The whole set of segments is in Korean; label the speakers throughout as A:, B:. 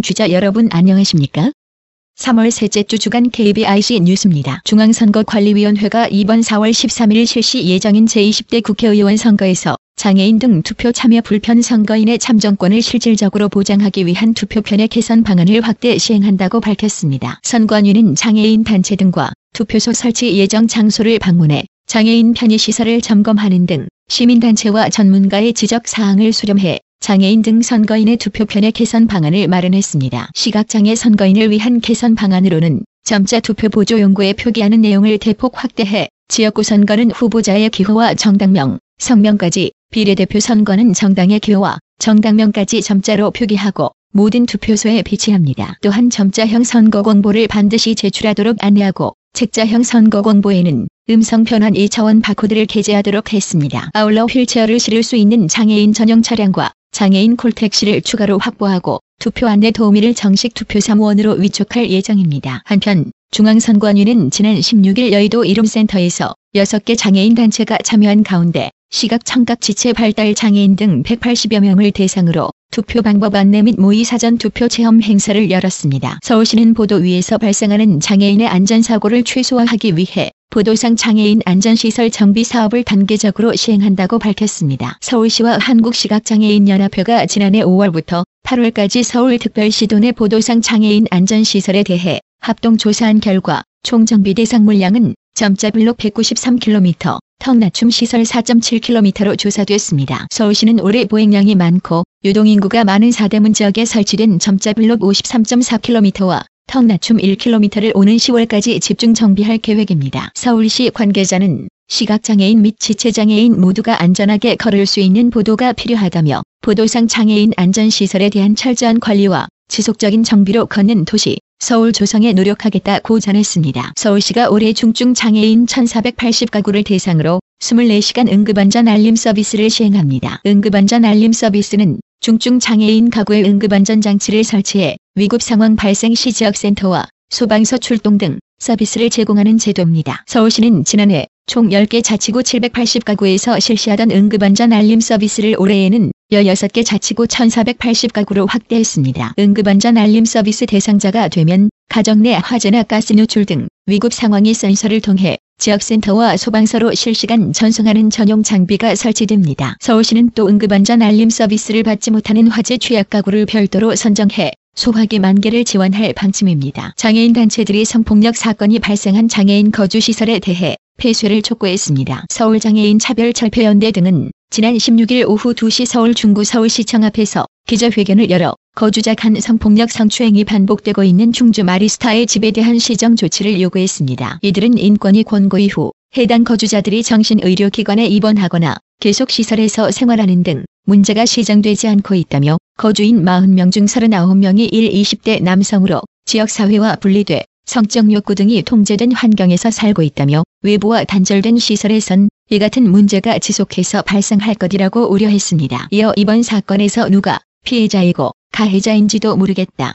A: 청취자 여러분 안녕하십니까? 3월 셋째 주 주간 KBIC 뉴스입니다. 중앙선거관리위원회가 이번 4월 13일 실시 예정인 제20대 국회의원 선거에서 장애인 등 투표 참여 불편 선거인의 참정권을 실질적으로 보장하기 위한 투표편의 개선 방안을 확대 시행한다고 밝혔습니다. 선관위는 장애인 단체 등과 투표소 설치 예정 장소를 방문해 장애인 편의시설을 점검하는 등 시민단체와 전문가의 지적 사항을 수렴해 장애인 등 선거인의 투표편의 개선 방안을 마련했습니다. 시각장애 선거인을 위한 개선 방안으로는 점자 투표 보조 용구에 표기하는 내용을 대폭 확대해 지역구 선거는 후보자의 기호와 정당명, 성명까지 비례대표 선거는 정당의 기호와 정당명까지 점자로 표기하고 모든 투표소에 비치합니다. 또한 점자형 선거 공보를 반드시 제출하도록 안내하고 책자형 선거 공보에는 음성 변환 2차원 바코드를 게재하도록 했습니다. 아울러 휠체어를 실을 수 있는 장애인 전용 차량과 장애인 콜택시를 추가로 확보하고 투표 안내 도우미를 정식 투표 사무원으로 위촉할 예정입니다. 한편 중앙선관위는 지난 16일 여의도 이름센터에서 6개 장애인 단체가 참여한 가운데 시각 청각 지체 발달 장애인 등 180여 명을 대상으로 투표 방법 안내 및 모의 사전 투표 체험 행사를 열었습니다. 서울시는 보도 위에서 발생하는 장애인의 안전사고를 최소화하기 위해 보도상 장애인 안전시설 정비 사업을 단계적으로 시행한다고 밝혔습니다. 서울시와 한국시각장애인연합회가 지난해 5월부터 8월까지 서울특별시 도 내 보도상 장애인 안전시설에 대해 합동 조사한 결과 총 정비 대상 물량은 점자블록 193km, 턱 낮춤 시설 4.7km로 조사됐습니다. 서울시는 올해 보행량이 많고 유동인구가 많은 사대문 지역에 설치된 점자블록 53.4km와 턱 낮춤 1km를 오는 10월까지 집중 정비할 계획입니다. 서울시 관계자는 시각장애인 및 지체장애인 모두가 안전하게 걸을 수 있는 보도가 필요하다며 보도상 장애인 안전시설에 대한 철저한 관리와 지속적인 정비로 걷는 도시 서울 조성에 노력하겠다고 전했습니다. 서울시가 올해 중증 장애인 1480가구를 대상으로 24시간 응급안전 알림 서비스를 시행합니다. 응급안전 알림 서비스는 중증 장애인 가구의 응급안전 장치를 설치해 위급 상황 발생 시 지역센터와 소방서 출동 등 서비스를 제공하는 제도입니다. 서울시는 지난해 총 10개 자치구 780가구에서 실시하던 응급안전 알림 서비스를 올해에는 16개 자치구 1480가구로 확대했습니다. 응급안전 알림 서비스 대상자가 되면 가정 내 화재나 가스 누출 등 위급 상황이 센서를 통해 지역센터와 소방서로 실시간 전송하는 전용 장비가 설치됩니다. 서울시는 또 응급안전 알림 서비스를 받지 못하는 화재 취약 가구를 별도로 선정해 소화기 만 개를 지원할 방침입니다. 장애인 단체들이 성폭력 사건이 발생한 장애인 거주시설에 대해 폐쇄를 촉구했습니다. 서울장애인 차별철폐연대 등은 지난 16일 오후 2시 서울 중구 서울시청 앞에서 기자회견을 열어 거주자 간 성폭력 성추행이 반복되고 있는 충주 마리스타의 집에 대한 시정 조치를 요구했습니다. 이들은 인권위 권고 이후 해당 거주자들이 정신의료기관에 입원하거나 계속 시설에서 생활하는 등 문제가 시정되지 않고 있다며 거주인 40명 중 39명이 1, 20대 남성으로 지역사회와 분리돼 성적 욕구 등이 통제된 환경에서 살고 있다며 외부와 단절된 시설에선 이 같은 문제가 지속해서 발생할 것이라고 우려했습니다. 이어 이번 사건에서 누가 피해자이고 가해자인지도 모르겠다.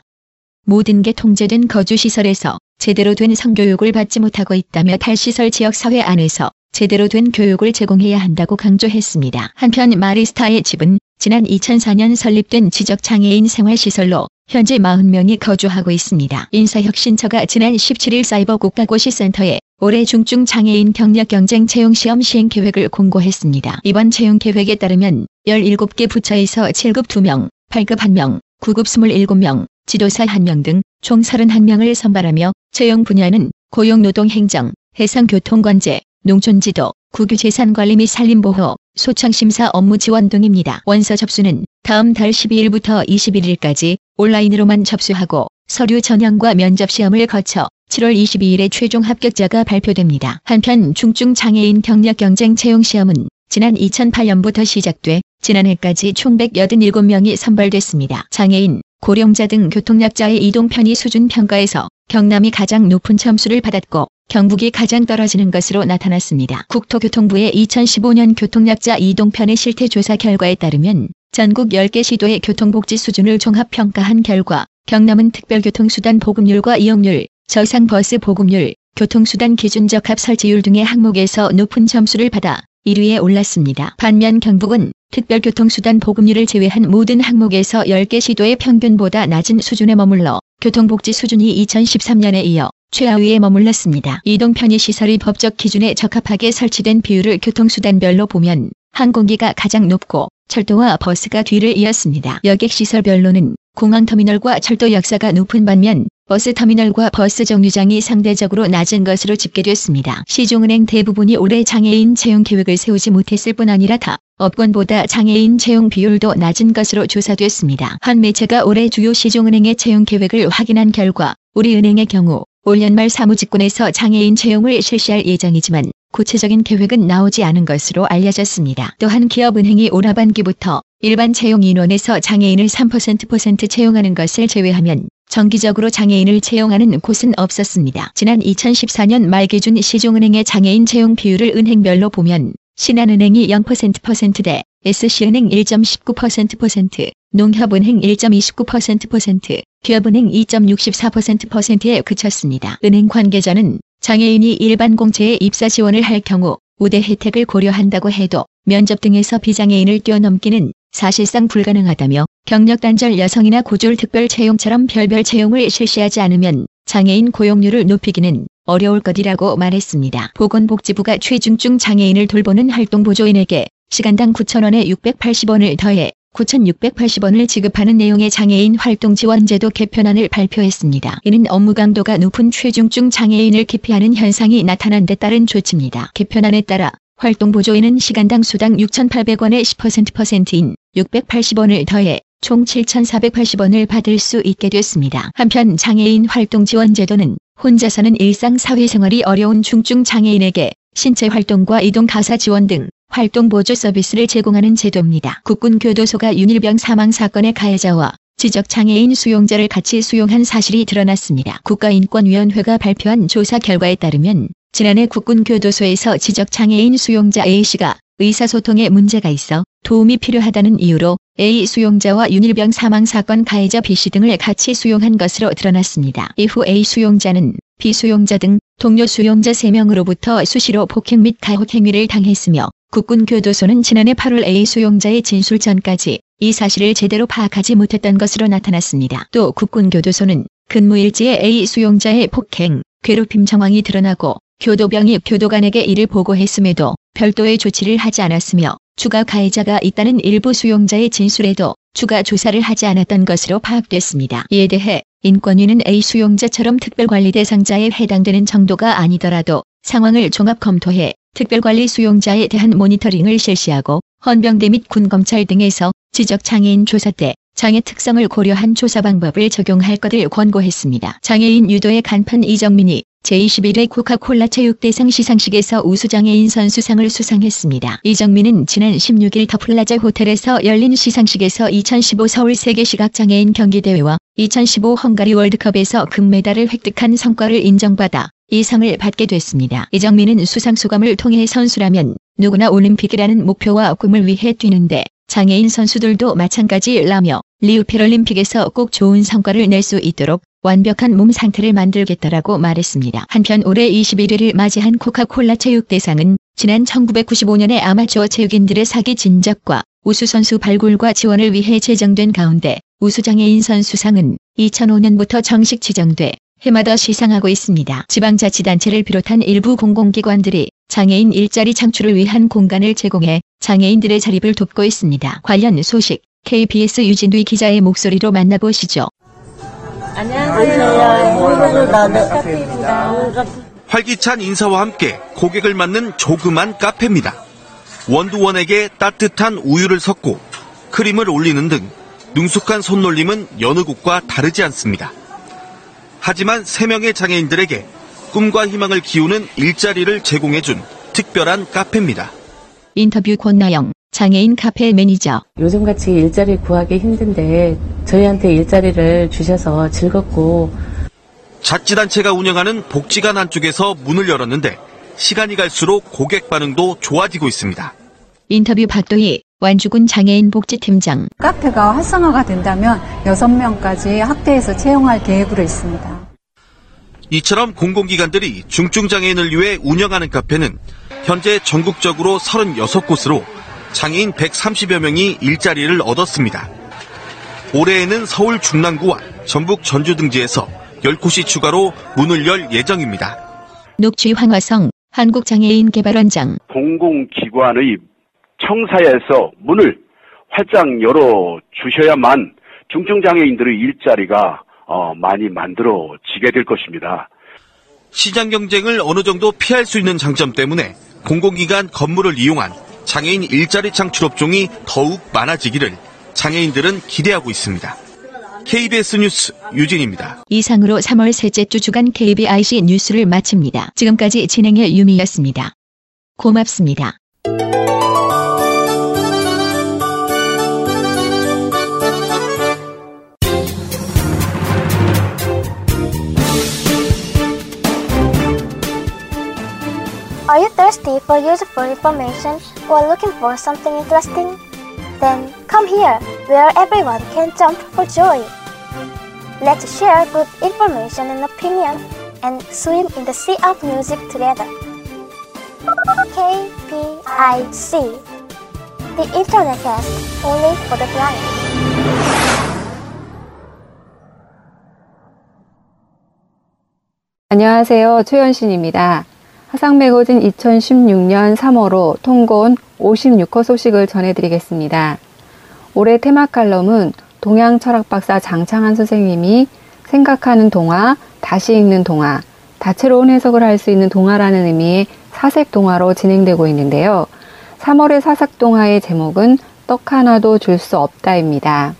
A: 모든 게 통제된 거주시설에서 제대로 된 성교육을 받지 못하고 있다며 탈시설 지역사회 안에서 제대로 된 교육을 제공해야 한다고 강조했습니다. 한편 마리스타의 집은 지난 2004년 설립된 지적장애인 생활시설로 현재 40명이 거주하고 있습니다. 인사혁신처가 지난 17일 사이버 국가고시센터에 올해 중증 장애인 경력 경쟁 채용 시험 시행 계획을 공고했습니다. 이번 채용 계획에 따르면 17개 부처에서 7급 2명, 8급 1명, 9급 27명, 지도사 1명 등 총 31명을 선발하며 채용 분야는 고용노동행정, 해상교통관제, 농촌지도, 국유재산관리 및 산림보호, 소청심사 업무 지원 등입니다. 원서 접수는 다음 달 12일부터 21일까지 온라인으로만 접수하고 서류 전형과 면접시험을 거쳐 7월 22일에 최종 합격자가 발표됩니다. 한편 중증 장애인 경력 경쟁 채용 시험은 지난 2008년부터 시작돼 지난해까지 총 187명이 선발됐습니다. 장애인, 고령자 등 교통약자의 이동 편의 수준 평가에서 경남이 가장 높은 점수를 받았고 경북이 가장 떨어지는 것으로 나타났습니다. 국토교통부의 2015년 교통약자 이동편의 실태조사 결과에 따르면 전국 10개 시도의 교통복지 수준을 종합평가한 결과 경남은 특별교통수단 보급률과 이용률, 저상버스 보급률, 교통수단 기준 적합 설치율 등의 항목에서 높은 점수를 받아 1위에 올랐습니다. 반면 경북은 특별교통수단 보급률을 제외한 모든 항목에서 10개 시도의 평균보다 낮은 수준에 머물러 교통복지 수준이 2013년에 이어 최하위에 머물렀습니다. 이동 편의 시설이 법적 기준에 적합하게 설치된 비율을 교통수단별로 보면 항공기가 가장 높고 철도와 버스가 뒤를 이었습니다. 여객시설별로는 공항터미널과 철도 역사가 높은 반면 버스 터미널과 버스 정류장이 상대적으로 낮은 것으로 집계됐습니다. 시중은행 대부분이 올해 장애인 채용 계획을 세우지 못했을 뿐 아니라 타 업권보다 장애인 채용 비율도 낮은 것으로 조사됐습니다. 한 매체가 올해 주요 시중은행의 채용 계획을 확인한 결과 우리은행의 경우 올 연말 사무직군에서 장애인 채용을 실시할 예정이지만 구체적인 계획은 나오지 않은 것으로 알려졌습니다. 또한 기업은행이 올 하반기부터 일반 채용 인원에서 장애인을 3%% 채용하는 것을 제외하면 정기적으로 장애인을 채용하는 곳은 없었습니다. 지난 2014년 말 기준 시중은행의 장애인 채용 비율을 은행별로 보면 신한은행이 0%%대, SC은행 1.19%%, 농협은행 1.29%%, 기업은행 2.64%%에 그쳤습니다. 은행 관계자는 장애인이 일반 공채에 입사 지원을 할 경우 우대 혜택을 고려한다고 해도 면접 등에서 비장애인을 뛰어넘기는 사실상 불가능하다며 경력 단절 여성이나 고졸 특별 채용처럼 별별 채용을 실시하지 않으면 장애인 고용률을 높이기는 어려울 것이라고 말했습니다. 보건복지부가 최중증 장애인을 돌보는 활동보조인에게 시간당 9,000원에 680원을 더해 9,680원을 지급하는 내용의 장애인 활동 지원 제도 개편안을 발표했습니다. 이는 업무 강도가 높은 최중증 장애인을 기피하는 현상이 나타난 데 따른 조치입니다. 개편안에 따라 활동 보조인은 시간당 수당 6,800원의 10%%인 680원을 더해 총 7,480원을 받을 수 있게 됐습니다. 한편 장애인 활동 지원 제도는 혼자서는 일상 사회생활이 어려운 중증 장애인에게 신체 활동과 이동 가사 지원 등 활동 보조 서비스를 제공하는 제도입니다. 국군교도소가 윤일병 사망 사건의 가해자와 지적장애인 수용자를 같이 수용한 사실이 드러났습니다. 국가인권위원회가 발표한 조사 결과에 따르면 지난해 국군교도소에서 지적장애인 수용자 A씨가 의사소통에 문제가 있어 도움이 필요하다는 이유로 A 수용자와 윤일병 사망 사건 가해자 B씨 등을 같이 수용한 것으로 드러났습니다. 이후 A 수용자는 B 수용자 등 동료 수용자 3명으로부터 수시로 폭행 및 가혹 행위를 당했으며 국군교도소는 지난해 8월 A 수용자의 진술 전까지 이 사실을 제대로 파악하지 못했던 것으로 나타났습니다. 또 국군교도소는 근무일지에 A 수용자의 폭행, 괴롭힘 정황이 드러나고 교도병이 교도관에게 이를 보고했음에도 별도의 조치를 하지 않았으며 추가 가해자가 있다는 일부 수용자의 진술에도 추가 조사를 하지 않았던 것으로 파악됐습니다. 이에 대해 인권위는 A 수용자처럼 특별관리 대상자에 해당되는 정도가 아니더라도 상황을 종합 검토해 특별관리 수용자에 대한 모니터링을 실시하고 헌병대 및 군검찰 등에서 지적장애인 조사 때 장애 특성을 고려한 조사 방법을 적용할 것을 권고했습니다. 장애인 유도의 간판 이정민이 제21회 코카콜라 체육대상 시상식에서 우수장애인 선수상을 수상했습니다. 이정민은 지난 16일 더플라자 호텔에서 열린 시상식에서 2015 서울 세계시각장애인 경기대회와 2015 헝가리 월드컵에서 금메달을 획득한 성과를 인정받아 이 상을 받게 됐습니다. 이정민은 수상 소감을 통해 선수라면 누구나 올림픽이라는 목표와 꿈을 위해 뛰는데 장애인 선수들도 마찬가지라며 리우 패럴림픽에서 꼭 좋은 성과를 낼 수 있도록 완벽한 몸 상태를 만들겠다라고 말했습니다. 한편 올해 21일을 맞이한 코카콜라 체육대상은 지난 1995년에 아마추어 체육인들의 사기 진작과 우수 선수 발굴과 지원을 위해 제정된 가운데 우수장애인 선수상은 2005년부터 정식 지정돼 해마다 시상하고 있습니다. 지방자치단체를 비롯한 일부 공공기관들이 장애인 일자리 창출을 위한 공간을 제공해 장애인들의 자립을 돕고 있습니다. 관련 소식 KBS 유진두이 기자의 목소리로 만나보시죠.
B: 안녕하세요. 카페입니다.
C: 활기찬 인사와 함께 고객을 맞는 조그만 카페입니다. 원두원에게 따뜻한 우유를 섞고 크림을 올리는 등 능숙한 손놀림은 여느 곳과 다르지 않습니다. 하지만 3명의 장애인들에게 꿈과 희망을 키우는 일자리를 제공해준 특별한 카페입니다.
A: 인터뷰 권나영 장애인 카페 매니저
B: 요즘같이 일자리 구하기 힘든데 저희한테 일자리를 주셔서 즐겁고
C: 자치단체가 운영하는 복지관 한쪽에서 문을 열었는데 시간이 갈수록 고객 반응도 좋아지고 있습니다.
A: 인터뷰 박도희 완주군 장애인 복지팀장
D: 카페가 활성화가 된다면 6명까지 확대해서 채용할 계획으로 있습니다.
C: 이처럼 공공기관들이 중증장애인을 위해 운영하는 카페는 현재 전국적으로 36곳으로 장애인 130여 명이 일자리를 얻었습니다. 올해에는 서울 중랑구와 전북 전주 등지에서 10곳이 추가로 문을 열 예정입니다.
A: 녹취 황화성 한국장애인 개발원장
E: 공공기관의 청사에서 문을 활짝 열어 주셔야만 중증장애인들의 일자리가 어, 많이 만들어지게 될 것입니다.
C: 시장 경쟁을 어느 정도 피할 수 있는 장점 때문에 공공기관 건물을 이용한 장애인 일자리 창출 업종이 더욱 많아지기를 장애인들은 기대하고 있습니다. KBS 뉴스 유진입니다.
A: 이상으로 3월 셋째 주 주간 KBIC 뉴스를 마칩니다. 지금까지 진행의 유미였습니다. 고맙습니다.
F: thirsty for useful information or looking for something interesting? Then come here, where everyone can jump for joy. Let's share good information and opinion and swim in the sea of music together. KPIC The Internet Cast only for the blind.
G: 안녕하세요. 최현신입니다. 화상 매거진 2016년 3월호 통곤 56호 소식을 전해드리겠습니다. 올해 테마 칼럼은 동양 철학 박사 장창한 선생님이 생각하는 동화, 다시 읽는 동화, 다채로운 해석을 할 수 있는 동화라는 의미의 사색 동화로 진행되고 있는데요. 3월의 사색 동화의 제목은 떡 하나도 줄 수 없다입니다.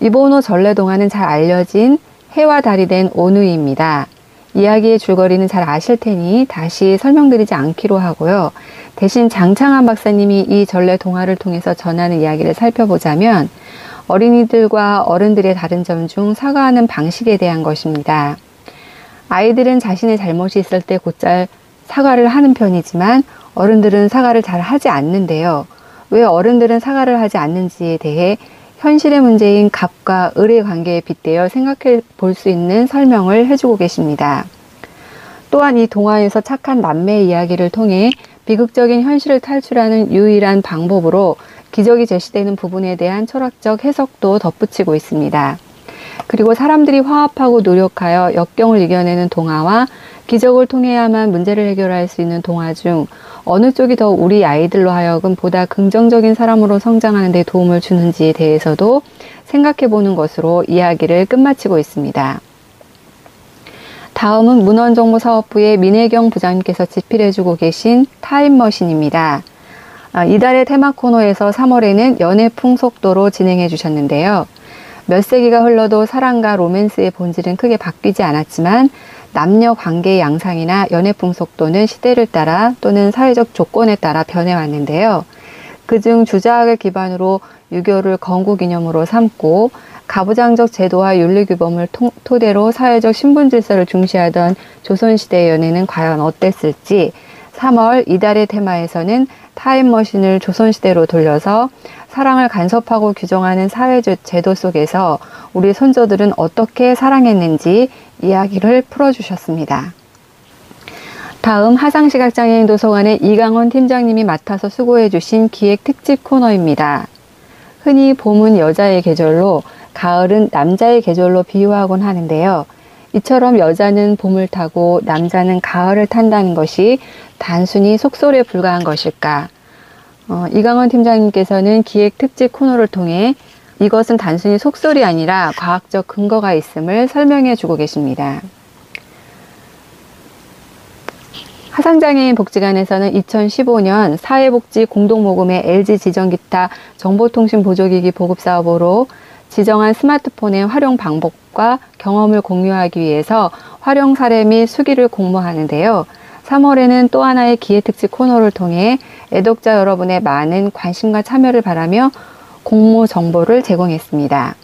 G: 이보노 전래 동화는 잘 알려진 해와 달이 된 오누이입니다. 이야기의 줄거리는 잘 아실 테니 다시 설명드리지 않기로 하고요. 대신 장창한 박사님이 이 전래 동화를 통해서 전하는 이야기를 살펴보자면 어린이들과 어른들의 다른 점 중 사과하는 방식에 대한 것입니다. 아이들은 자신의 잘못이 있을 때 곧잘 사과를 하는 편이지만 어른들은 사과를 잘 하지 않는데요. 왜 어른들은 사과를 하지 않는지에 대해 현실의 문제인 갑과 을의 관계에 빗대어 생각해 볼 수 있는 설명을 해주고 계십니다. 또한 이 동화에서 착한 남매 이야기를 통해 비극적인 현실을 탈출하는 유일한 방법으로 기적이 제시되는 부분에 대한 철학적 해석도 덧붙이고 있습니다. 그리고 사람들이 화합하고 노력하여 역경을 이겨내는 동화와 기적을 통해야만 문제를 해결할 수 있는 동화 중 어느 쪽이 더 우리 아이들로 하여금 보다 긍정적인 사람으로 성장하는 데 도움을 주는지에 대해서도 생각해 보는 것으로 이야기를 끝마치고 있습니다. 다음은 문헌정보사업부의 민혜경 부장님께서 집필해주고 계신 타임머신입니다. 아, 이달의 테마 코너에서 3월에는 연애풍 속도로 진행해 주셨는데요. 몇 세기가 흘러도 사랑과 로맨스의 본질은 크게 바뀌지 않았지만 남녀 관계의 양상이나 연애 풍 속도는 시대를 따라 또는 사회적 조건에 따라 변해왔는데요. 그중 주자학을 기반으로 유교를 건국 기념으로 삼고 가부장적 제도와 윤리규범을 토대로 사회적 신분 질서를 중시하던 조선시대의 연애는 과연 어땠을지 3월 이달의 테마에서는 타임머신을 조선시대로 돌려서 사랑을 간섭하고 규정하는 사회적 제도 속에서 우리 손조들은 어떻게 사랑했는지 이야기를 풀어주셨습니다. 다음 하상시각장애인 도서관의 이강원 팀장님이 맡아서 수고해 주신 기획 특집 코너입니다. 흔히 봄은 여자의 계절로 가을은 남자의 계절로 비유하곤 하는데요. 이처럼 여자는 봄을 타고 남자는 가을을 탄다는 것이 단순히 속설에 불과한 것일까? 어, 이강원 팀장님께서는 기획 특집 코너를 통해 이것은 단순히 속설이 아니라 과학적 근거가 있음을 설명해 주고 계십니다. 하상장애인 복지관에서는 2015년 사회복지 공동모금의 LG 지정 기타 정보통신 보조기기 보급 사업으로 지정한 스마트폰의 활용 방법 과 경험을 공유하기 위해서 활용 사례 및 수기를 공모하는데요. 3월에는 또 하나의 기회 특집 코너를 통해 애독자 여러분의 많은 관심과 참여를 바라며 공모 정보를 제공했습니다.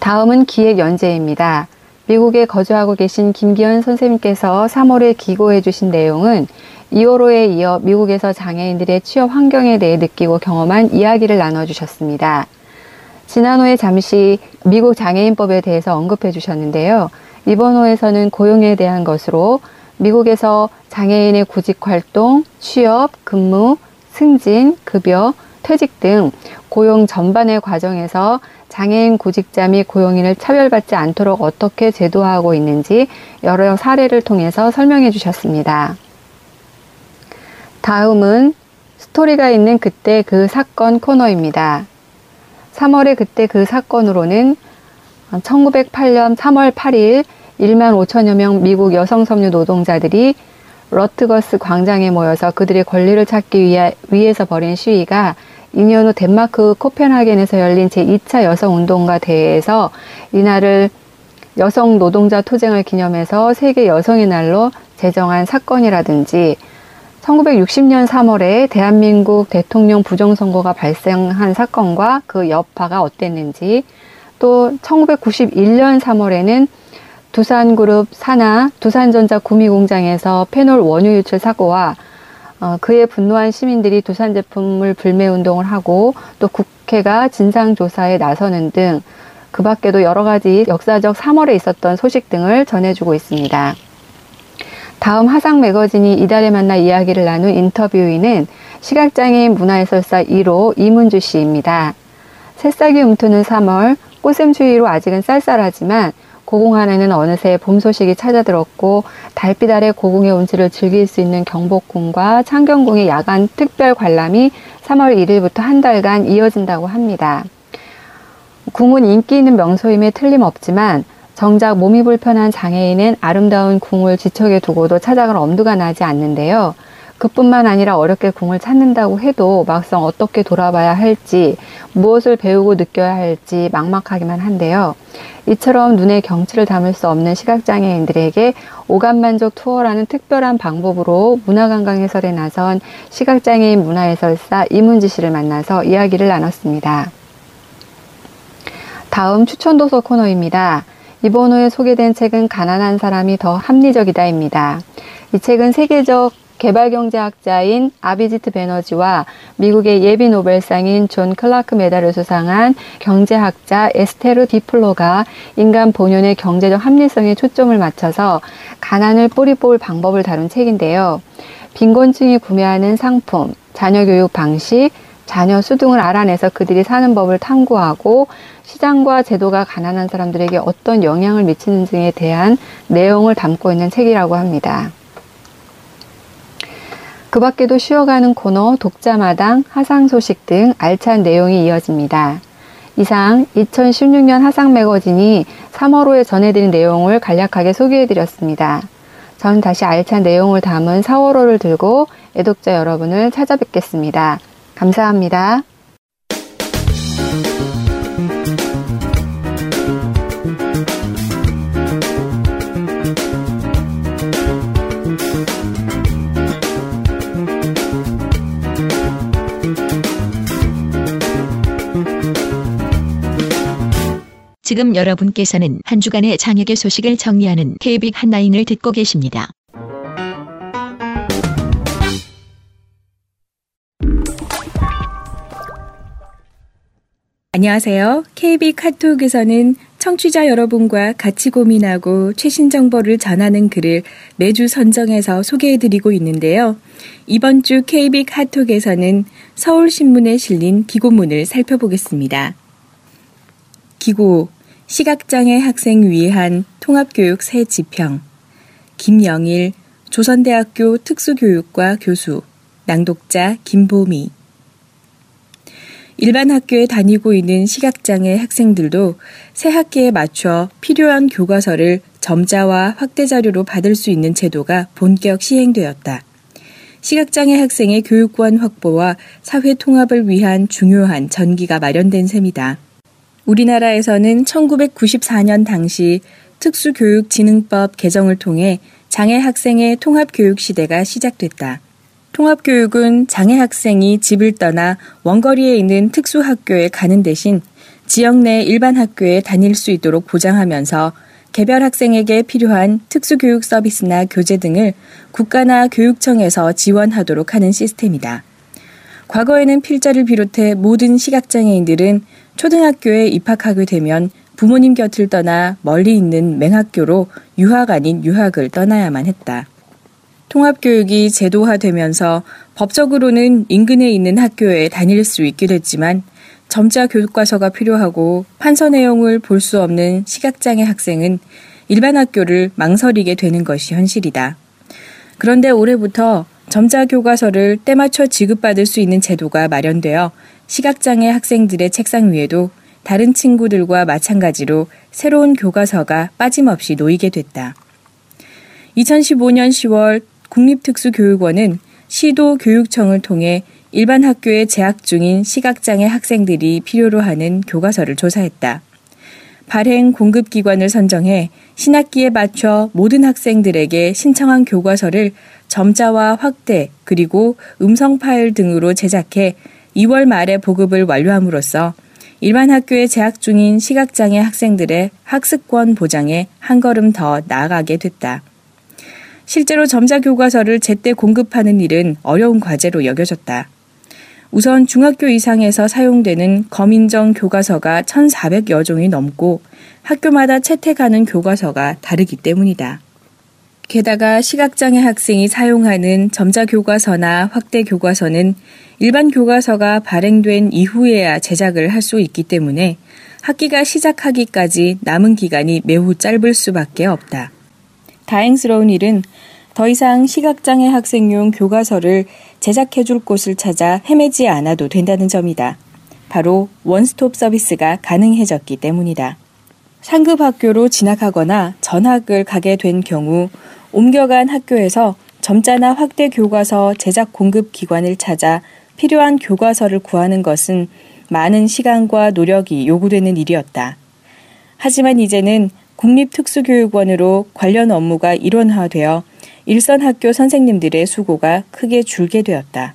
G: 다음은 기획 연재입니다. 미국에 거주하고 계신 김기현 선생님께서 3월에 기고해 주신 내용은 2월호에 이어 미국에서 장애인들의 취업 환경에 대해 느끼고 경험한 이야기를 나눠주셨습니다. 지난 호에 잠시 미국 장애인법에 대해서 언급해 주셨는데요. 이번 호에서는 고용에 대한 것으로 미국에서 장애인의 구직 활동, 취업, 근무, 승진, 급여, 퇴직 등 고용 전반의 과정에서 장애인 구직자 및 고용인을 차별받지 않도록 어떻게 제도화하고 있는지 여러 사례를 통해서 설명해 주셨습니다. 다음은 스토리가 있는 그때 그 사건 코너입니다. 3월의 그때 그 사건으로는 1908년 3월 8일 1만 5천여 명 미국 여성 섬유 노동자들이 러트거스 광장에 모여서 그들의 권리를 찾기 위해, 위해서 벌인 시위가 2년 후 덴마크 코펜하겐에서 열린 제2차 여성운동가 대회에서 이날을 여성 노동자 투쟁을 기념해서 세계 여성의 날로 제정한 사건이라든지 1960년 3월에 대한민국 대통령 부정선거가 발생한 사건과 그 여파가 어땠는지 또 1991년 3월에는 두산그룹 산하 두산전자 구미공장에서 페놀 원유 유출 사고와 어, 그에 분노한 시민들이 두산 제품을 불매 운동을 하고 또 국회가 진상조사에 나서는 등 그 밖에도 여러 가지 역사적 3월에 있었던 소식 등을 전해주고 있습니다. 다음 화상 매거진이 이달에 만나 이야기를 나눈 인터뷰인은 시각장애인 문화해설사 1호 이문주 씨입니다. 새싹이 움트는 3월, 꽃샘추위로 아직은 쌀쌀하지만 고궁안에는 어느새 봄 소식이 찾아들었고 달빛 아래 고궁의 운치를 즐길 수 있는 경복궁과 창경궁의 야간 특별 관람이 3월 1일부터 한 달간 이어진다고 합니다. 궁은 인기 있는 명소임에 틀림없지만 정작 몸이 불편한 장애인은 아름다운 궁을 지척에 두고도 찾아갈 엄두가 나지 않는데요. 그뿐만 아니라 어렵게 궁을 찾는다고 해도 막상 어떻게 돌아봐야 할지, 무엇을 배우고 느껴야 할지 막막하기만 한데요. 이처럼 눈에 경치를 담을 수 없는 시각장애인들에게 오감만족 투어라는 특별한 방법으로 문화관광 해설에 나선 시각장애인 문화해설사 이문지 씨를 만나서 이야기를 나눴습니다. 다음 추천 도서 코너입니다. 이번 호에 소개된 책은 가난한 사람이 더 합리적이다입니다. 이 책은 세계적 개발경제학자인 아비지트 베너지와 미국의 예비 노벨상인 존 클라크 메달을 수상한 경제학자 에스테르 뒤플로가 인간 본연의 경제적 합리성에 초점을 맞춰서 가난을 뿌리 뽑을 방법을 다룬 책인데요. 빈곤층이 구매하는 상품, 자녀 교육 방식, 자녀 수 등을 알아내서 그들이 사는 법을 탐구하고 시장과 제도가 가난한 사람들에게 어떤 영향을 미치는지 등에 대한 내용을 담고 있는 책이라고 합니다. 그 밖에도 쉬어가는 코너, 독자마당, 하상 소식 등 알찬 내용이 이어집니다. 이상 2016년 하상 매거진이 3월호에 전해드린 내용을 간략하게 소개해드렸습니다. 전 다시 알찬 내용을 담은 4월호를 들고 애독자 여러분을 찾아뵙겠습니다. 감사합니다.
A: 지금 여러분께서는 한 주간의 장혁의 소식을 정리하는 KB 한라인을 듣고 계십니다.
H: 안녕하세요. KB 카톡에서는 청취자 여러분과 같이 고민하고 최신 정보를 전하는 글을 매주 선정해서 소개해드리고 있는데요. 이번 주 KB 카톡에서는 서울신문에 실린 기고문을 살펴보겠습니다. 기고 시각장애 학생 위한 통합교육 새 지평 김영일 조선대학교 특수교육과 교수 낭독자 김보미 일반 학교에 다니고 있는 시각장애 학생들도 새 학기에 맞춰 필요한 교과서를 점자와 확대 자료로 받을 수 있는 제도가 본격 시행되었다. 시각장애 학생의 교육권 확보와 사회 통합을 위한 중요한 전기가 마련된 셈이다. 우리나라에서는 1994년 당시 특수교육진흥법 개정을 통해 장애 학생의 통합교육 시대가 시작됐다. 통합교육은 장애 학생이 집을 떠나 원거리에 있는 특수학교에 가는 대신 지역 내 일반 학교에 다닐 수 있도록 보장하면서 개별 학생에게 필요한 특수교육 서비스나 교재 등을 국가나 교육청에서 지원하도록 하는 시스템이다. 과거에는 필자를 비롯해 모든 시각장애인들은 초등학교에 입학하게 되면 부모님 곁을 떠나 멀리 있는 맹학교로 유학 아닌 유학을 떠나야만 했다. 통합교육이 제도화되면서 법적으로는 인근에 있는 학교에 다닐 수 있게 됐지만 점자 교과서가 필요하고 판서 내용을 볼 수 없는 시각장애 학생은 일반 학교를 망설이게 되는 것이 현실이다. 그런데 올해부터 점자 교과서를 때맞춰 지급받을 수 있는 제도가 마련되어 시각장애 학생들의 책상 위에도 다른 친구들과 마찬가지로 새로운 교과서가 빠짐없이 놓이게 됐다. 2015년 10월 국립특수교육원은 시도 교육청을 통해 일반 학교에 재학 중인 시각장애 학생들이 필요로 하는 교과서를 조사했다. 발행 공급기관을 선정해 신학기에 맞춰 모든 학생들에게 신청한 교과서를 점자와 확대 그리고 음성 파일 등으로 제작해 2월 말에 보급을 완료함으로써 일반 학교에 재학 중인 시각장애 학생들의 학습권 보장에 한 걸음 더 나아가게 됐다. 실제로 점자 교과서를 제때 공급하는 일은 어려운 과제로 여겨졌다. 우선 중학교 이상에서 사용되는 검인정 교과서가 1,400여 종이 넘고 학교마다 채택하는 교과서가 다르기 때문이다. 게다가 시각장애 학생이 사용하는 점자 교과서나 확대 교과서는 일반 교과서가 발행된 이후에야 제작을 할 수 있기 때문에 학기가 시작하기까지 남은 기간이 매우 짧을 수밖에 없다. 다행스러운 일은 더 이상 시각장애 학생용 교과서를 제작해 줄 곳을 찾아 헤매지 않아도 된다는 점이다. 바로 원스톱 서비스가 가능해졌기 때문이다. 상급 학교로 진학하거나 전학을 가게 된 경우 옮겨간 학교에서 점자나 확대 교과서 제작 공급 기관을 찾아 필요한 교과서를 구하는 것은 많은 시간과 노력이 요구되는 일이었다. 하지만 이제는 국립특수교육원으로 관련 업무가 일원화되어 일선 학교 선생님들의 수고가 크게 줄게 되었다.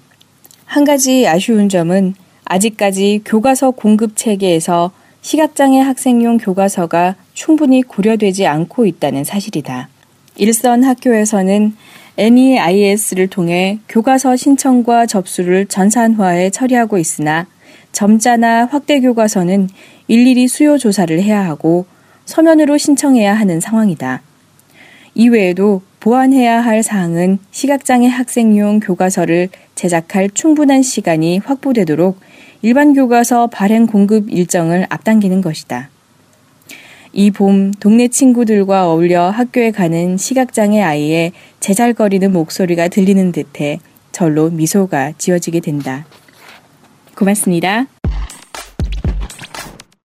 H: 한 가지 아쉬운 점은 아직까지 교과서 공급 체계에서 시각장애 학생용 교과서가 충분히 고려되지 않고 있다는 사실이다. 일선 학교에서는 NEIS를 통해 교과서 신청과 접수를 전산화해 처리하고 있으나 점자나 확대 교과서는 일일이 수요 조사를 해야 하고 서면으로 신청해야 하는 상황이다. 이외에도 보완해야 할 사항은 시각장애 학생용 교과서를 제작할 충분한 시간이 확보되도록 일반 교과서 발행 공급 일정을 앞당기는 것이다. 이 봄 동네 친구들과 어울려 학교에 가는 시각장애 아이의 제잘거리는 목소리가 들리는 듯해 절로 미소가 지어지게 된다. 고맙습니다.